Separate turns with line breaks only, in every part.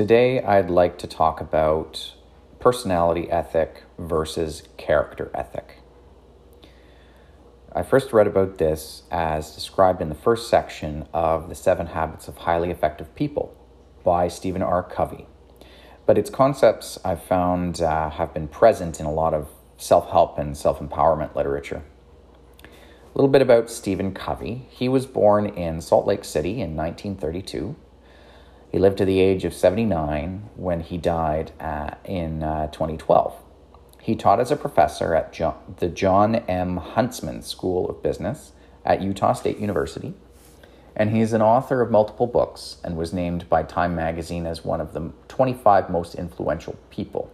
Today, I'd like to talk about personality ethic versus character ethic. I first read about this as described in the first section of The Seven Habits of Highly Effective People by Stephen R. Covey. But its concepts I've found uh, have been present in a lot of self help and self empowerment literature. A little bit about Stephen Covey. He was born in Salt Lake City in 1932. He lived to the age of 79 when he died uh, in uh, 2012. He taught as a professor at Jon, the Jon M. Huntsman School of Business at Utah State University, and he is an author of multiple books and was named by Time magazine as one of the 25 most influential people.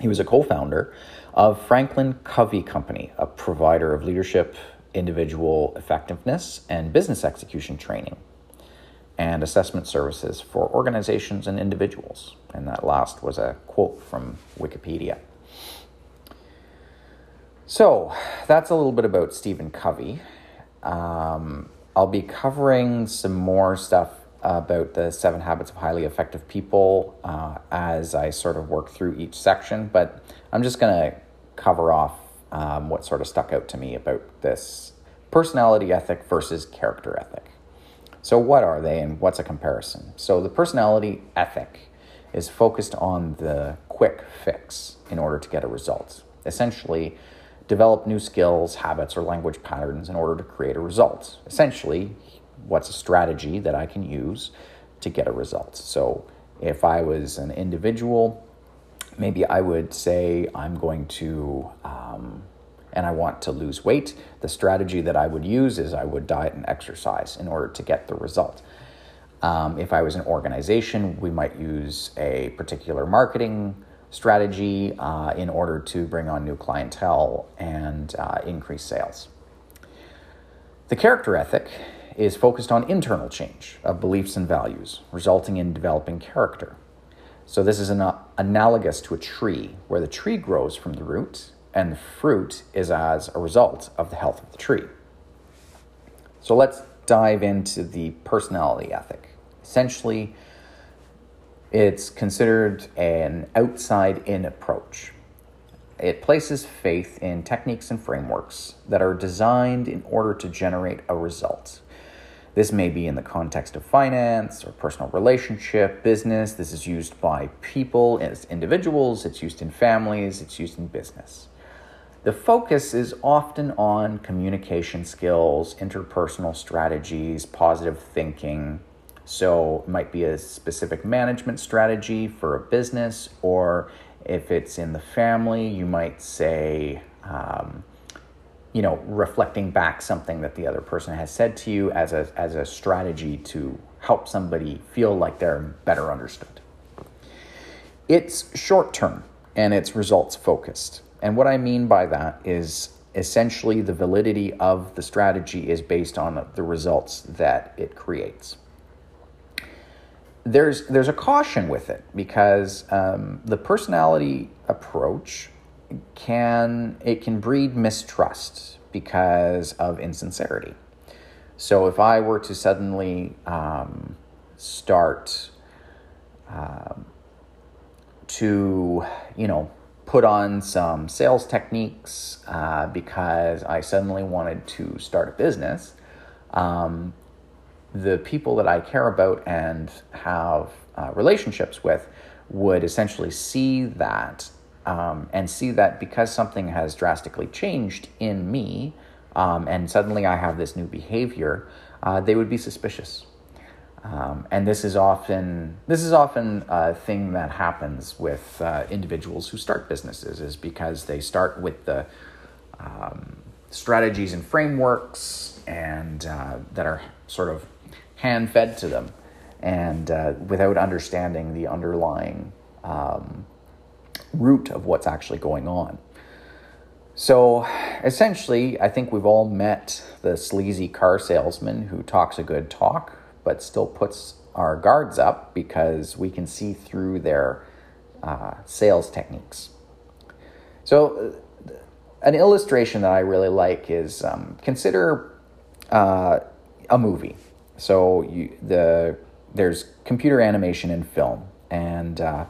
He was a co founder of Franklin Covey Company, a provider of leadership, individual effectiveness, and business execution training and assessment services for organizations and individuals. And that last was a quote from Wikipedia. So that's a little bit about Stephen Covey. Um, I'll be covering some more stuff about the seven habits of highly effective people uh, as I sort of work through each section, but I'm just going to cover off um, what sort of stuck out to me about this personality ethic versus character ethic. So, what are they and what's a comparison? So, the personality ethic is focused on the quick fix in order to get a result. Essentially, develop new skills, habits, or language patterns in order to create a result. Essentially, what's a strategy that I can use to get a result? So, if I was an individual, maybe I would say I'm going to, um, and I want to lose weight. The strategy that I would use is I would diet and exercise in order to get the result. Um, if I was an organization, we might use a particular marketing strategy uh, in order to bring on new clientele and uh, increase sales. The character ethic is focused on internal change of beliefs and values, resulting in developing character. So, this is an, analogous to a tree, where the tree grows from the root and the fruit is as a result of the health of the tree. So, let's dive into the personality ethic. Essentially, it's considered an outside in approach. It places faith in techniques and frameworks that are designed in order to generate a result. This may be in the context of finance or personal relationship, business. This is used by people as individuals, it's used in families, it's used in business. The focus is often on communication skills, interpersonal strategies, positive thinking, so it might be a specific management strategy for a business, or if it's in the family, you might say, um, you know, reflecting back something that the other person has said to you as a, as a strategy to help somebody feel like they're better understood. It's short term and it's results focused. And what I mean by that is essentially the validity of the strategy is based on the results that it creates there's there's a caution with it because um, the personality approach can it can breed mistrust because of insincerity. So if I were to suddenly um, start um, to you know put on some sales techniques uh, because I suddenly wanted to start a business, um, the people that I care about and have uh, relationships with would essentially see that um, and see that because something has drastically changed in me um, and suddenly I have this new behavior, uh, they would be suspicious. Um, and this is often this is often a thing that happens with uh, individuals who start businesses is because they start with the um, strategies and frameworks and uh, that are sort of hand fed to them and uh, without understanding the underlying um, root of what's actually going on. So essentially, I think we've all met the sleazy car salesman who talks a good talk, but still puts our guards up because we can see through their uh, sales techniques. So, uh, an illustration that I really like is um, consider uh, a movie. So you, the there's computer animation and film, And uh,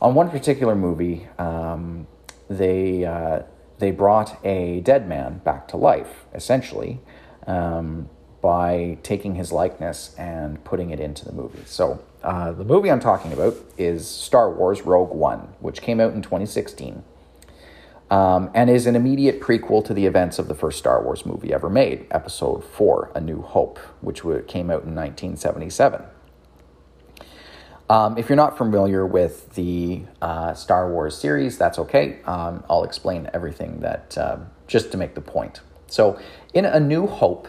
on one particular movie, um, they uh, they brought a dead man back to life, essentially, um, by taking his likeness and putting it into the movie. So uh, the movie I'm talking about is Star Wars Rogue One, which came out in 2016. Um, and is an immediate prequel to the events of the first Star Wars movie ever made, Episode 4, A New Hope, which came out in 1977. Um, if you're not familiar with the uh, Star Wars series, that's okay. Um, I'll explain everything that uh, just to make the point. So, in A New Hope,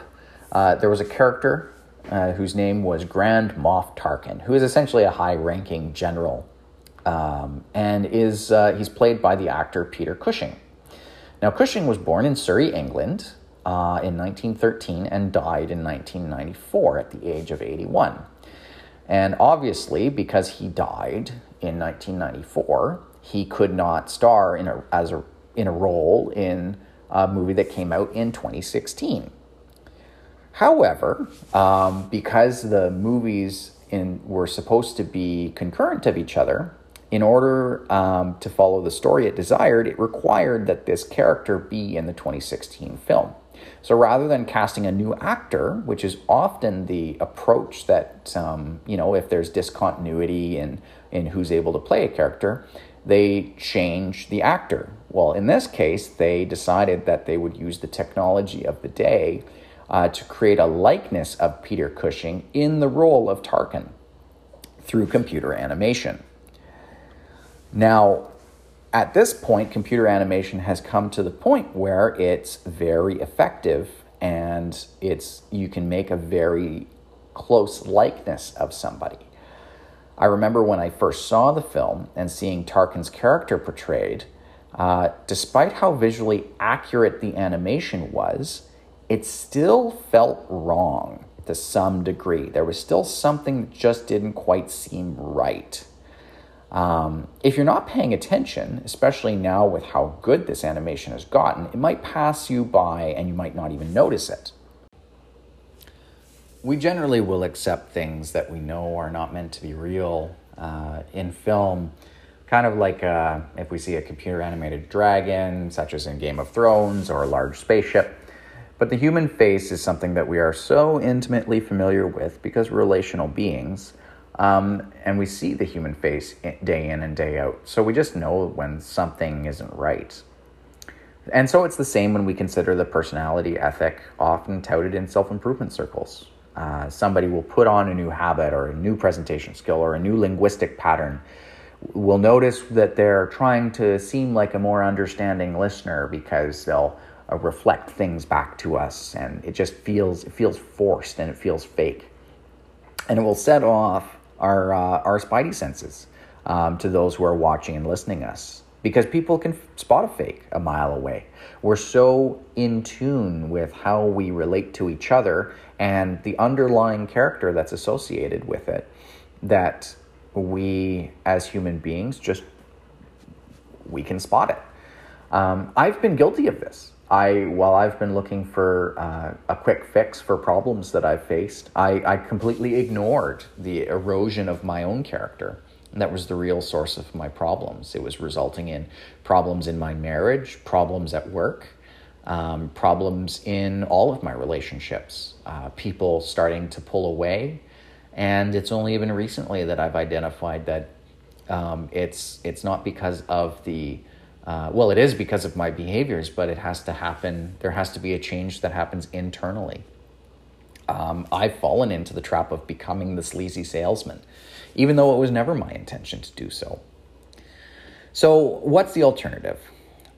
uh, there was a character uh, whose name was Grand Moff Tarkin, who is essentially a high-ranking general, um, and is uh, he's played by the actor Peter Cushing. Now, Cushing was born in Surrey, England, uh, in 1913 and died in 1994 at the age of 81. And obviously, because he died in 1994, he could not star in a, as a, in a role in a movie that came out in 2016. However, um, because the movies in, were supposed to be concurrent of each other, in order um, to follow the story it desired, it required that this character be in the 2016 film. So rather than casting a new actor, which is often the approach that, um, you know, if there's discontinuity in, in who's able to play a character, they change the actor. Well, in this case, they decided that they would use the technology of the day uh, to create a likeness of Peter Cushing in the role of Tarkin through computer animation. Now, at this point, computer animation has come to the point where it's very effective and it's you can make a very close likeness of somebody. I remember when I first saw the film and seeing Tarkin's character portrayed, uh, despite how visually accurate the animation was, it still felt wrong to some degree. There was still something that just didn't quite seem right. Um, if you're not paying attention, especially now with how good this animation has gotten, it might pass you by and you might not even notice it. We generally will accept things that we know are not meant to be real uh, in film, kind of like uh, if we see a computer animated dragon, such as in Game of Thrones, or a large spaceship. But the human face is something that we are so intimately familiar with because we're relational beings um, and we see the human face day in and day out. So we just know when something isn't right. And so it's the same when we consider the personality ethic often touted in self improvement circles. Uh, somebody will put on a new habit or a new presentation skill or a new linguistic pattern. We'll notice that they're trying to seem like a more understanding listener because they'll uh, reflect things back to us and it just feels it feels forced and it feels fake. And it will set off our uh, our spidey senses um, to those who are watching and listening us because people can spot a fake a mile away. We're so in tune with how we relate to each other and the underlying character that's associated with it that we as human beings just we can spot it. Um, I've been guilty of this. I, while I've been looking for uh, a quick fix for problems that I've faced, I, I completely ignored the erosion of my own character. And that was the real source of my problems. It was resulting in problems in my marriage, problems at work, um, problems in all of my relationships, uh, people starting to pull away. And it's only even recently that I've identified that um, it's, it's not because of the uh, well, it is because of my behaviors, but it has to happen. There has to be a change that happens internally. Um, I've fallen into the trap of becoming the sleazy salesman, even though it was never my intention to do so. So, what's the alternative?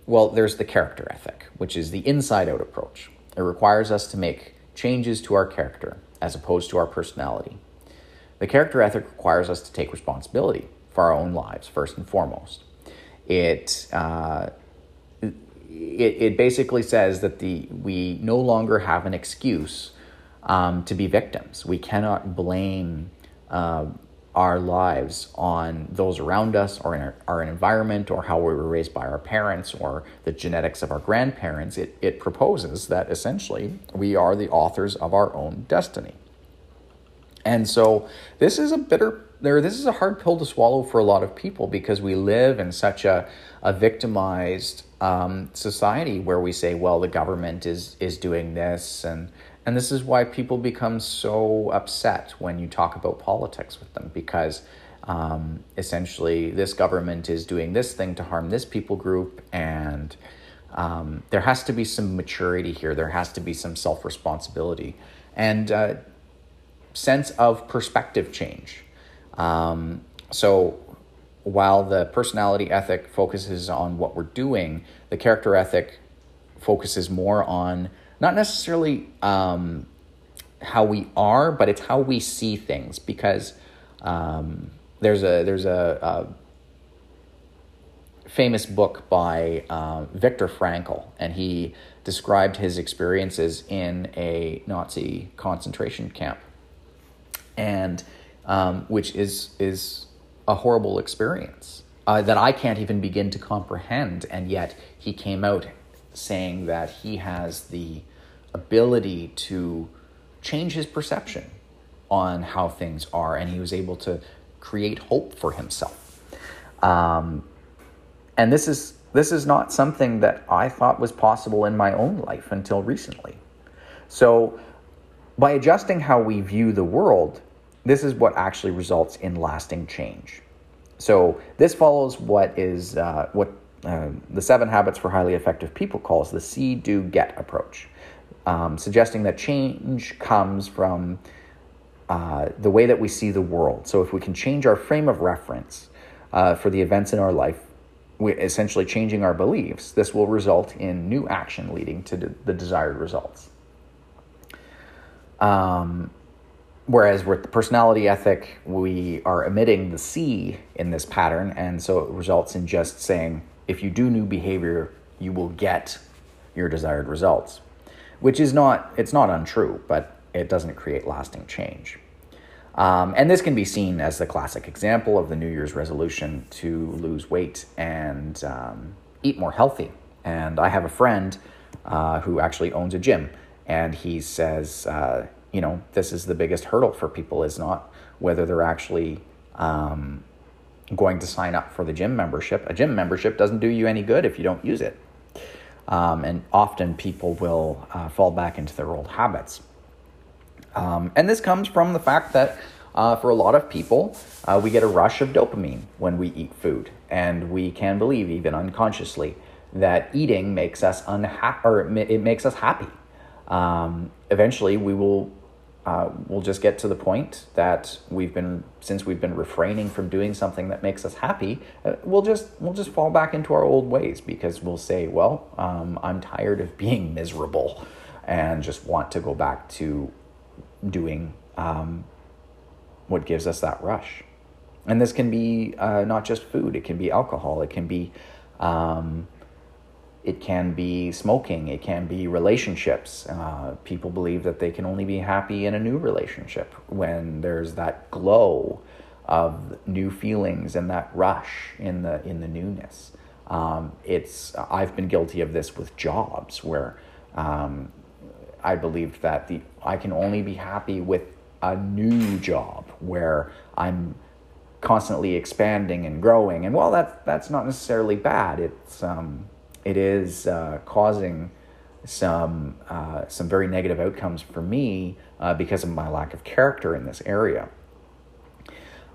Well, there's the character ethic, which is the inside out approach. It requires us to make changes to our character as opposed to our personality. The character ethic requires us to take responsibility for our own lives, first and foremost. It, uh, it, it basically says that the we no longer have an excuse um, to be victims. We cannot blame uh, our lives on those around us or in our, our, environment or how we were raised by our parents or the genetics of our grandparents. It, it proposes that essentially we are the authors of our own destiny. And so this is a bitter there this is a hard pill to swallow for a lot of people because we live in such a, a victimized um, society where we say, well, the government is is doing this. And and this is why people become so upset when you talk about politics with them because um, essentially this government is doing this thing to harm this people group. And um, there has to be some maturity here. There has to be some self-responsibility. And uh, sense of perspective change um, so while the personality ethic focuses on what we're doing the character ethic focuses more on not necessarily um, how we are, but it's how we see things. Because um, there's a there's a, a famous book by uh, Viktor Frankl, and he described his experiences in a Nazi concentration camp, and um, which is is a horrible experience uh, that I can't even begin to comprehend. And yet he came out saying that he has the ability to change his perception on how things are, and he was able to create hope for himself. Um, and this is this is not something that I thought was possible in my own life until recently. So, by adjusting how we view the world, this is what actually results in lasting change. So, this follows what is uh, what uh, the Seven Habits for Highly Effective People calls the see, do, get approach um, suggesting that change comes from uh, the way that we see the world. So, if we can change our frame of reference uh, for the events in our life, we essentially changing our beliefs, this will result in new action leading to the desired results. Um, whereas with the personality ethic, we are omitting the C in this pattern, and so it results in just saying, if you do new behavior, you will get your desired results which is not it's not untrue, but it doesn't create lasting change. Um, and this can be seen as the classic example of the New Year's resolution to lose weight and um, eat more healthy. And I have a friend uh, who actually owns a gym, and he says, uh, you know, this is the biggest hurdle for people is not whether they're actually um, going to sign up for the gym membership. A gym membership doesn't do you any good if you don't use it. Um, and often people will uh, fall back into their old habits. Um, and this comes from the fact that uh, for a lot of people, uh, we get a rush of dopamine when we eat food. And we can believe, even unconsciously, that eating makes us unhappy or it makes us happy. Um, eventually, we will uh, we'll just get to the point that we've been since we've been refraining from doing something that makes us happy uh, we'll just we'll just fall back into our old ways because we'll say well um, i'm tired of being miserable and just want to go back to doing um, what gives us that rush. And this can be uh, not just food. It can be alcohol. It can be um, it can be smoking, it can be relationships. Uh, people believe that they can only be happy in a new relationship when there's that glow of new feelings and that rush in the in the newness. Um, it's I've been guilty of this with jobs where um, I believed that the I can only be happy with a new job where I'm constantly expanding and growing. And while that that's not necessarily bad, it's um, it is uh, causing some uh, some very negative outcomes for me uh, because of my lack of character in this area.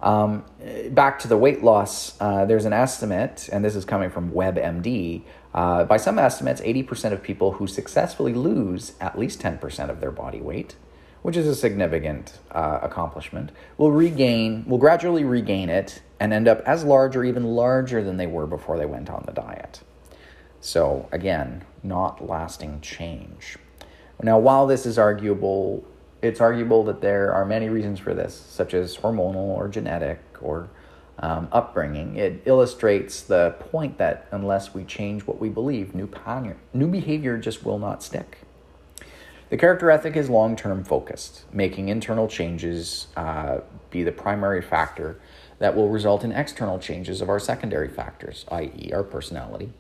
Um, back to the weight loss, uh, there's an estimate, and this is coming from WebMD. Uh, by some estimates, 80% of people who successfully lose at least 10% of their body weight, which is a significant uh, accomplishment, will regain, will gradually regain it and end up as large or even larger than they were before they went on the diet. So, again, not lasting change. Now, while this is arguable, it's arguable that there are many reasons for this, such as hormonal or genetic or um, upbringing. It illustrates the point that unless we change what we believe, new, pattern, new behavior just will not stick. The character ethic is long term focused, making internal changes uh, be the primary factor that will result in external changes of our secondary factors, i.e., our personality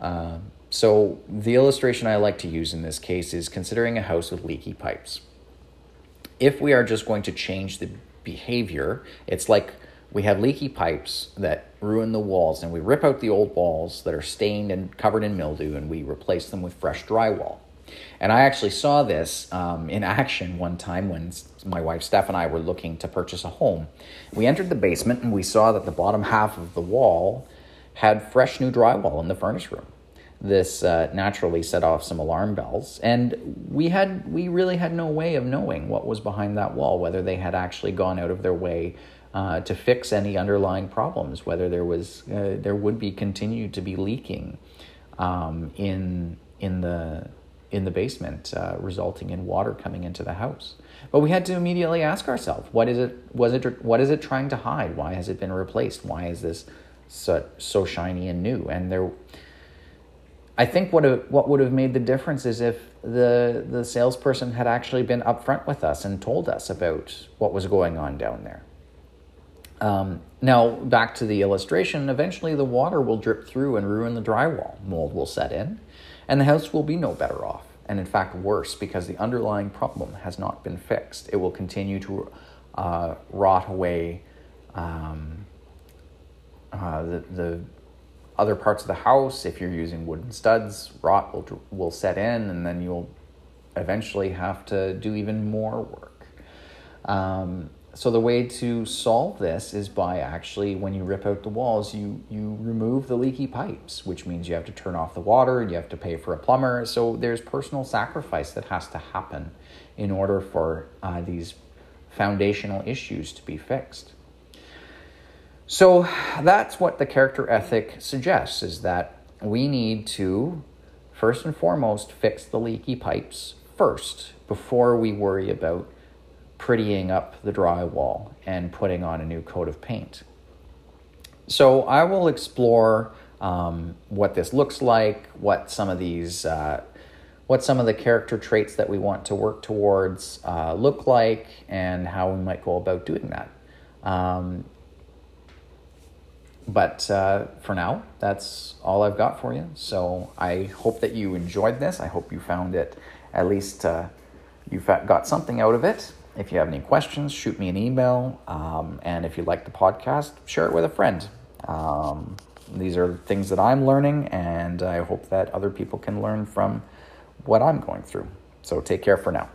um, so the illustration I like to use in this case is considering a house with leaky pipes. if we are just going to change the behavior, it's like we have leaky pipes that ruin the walls, and we rip out the old walls that are stained and covered in mildew, and we replace them with fresh drywall. And I actually saw this um, in action one time when my wife Steph and I were looking to purchase a home. We entered the basement and we saw that the bottom half of the wall had fresh new drywall in the furnace room. This uh, naturally set off some alarm bells, and we had we really had no way of knowing what was behind that wall, whether they had actually gone out of their way uh, to fix any underlying problems, whether there was uh, there would be continued to be leaking um, in in the in the basement, uh, resulting in water coming into the house. But we had to immediately ask ourselves, what is it? Was it what is it trying to hide? Why has it been replaced? Why is this so, so shiny and new? And there, I think what what would have made the difference is if the the salesperson had actually been upfront with us and told us about what was going on down there. Um, now, back to the illustration, eventually the water will drip through and ruin the drywall. Mold will set in, and the house will be no better off, and in fact worse, because the underlying problem has not been fixed. It will continue to uh, rot away um, uh, the, the other parts of the house. If you're using wooden studs, rot will, will set in, and then you'll eventually have to do even more work. Um, so the way to solve this is by actually when you rip out the walls you you remove the leaky pipes which means you have to turn off the water and you have to pay for a plumber so there's personal sacrifice that has to happen in order for uh, these foundational issues to be fixed so that's what the character ethic suggests is that we need to first and foremost fix the leaky pipes first before we worry about prettying up the drywall and putting on a new coat of paint. So I will explore um, what this looks like, what some of these, uh, what some of the character traits that we want to work towards uh, look like, and how we might go about doing that. Um, but uh, for now, that's all I've got for you. So I hope that you enjoyed this. I hope you found it at least uh, you got something out of it. If you have any questions, shoot me an email. Um, and if you like the podcast, share it with a friend. Um, these are things that I'm learning, and I hope that other people can learn from what I'm going through. So take care for now.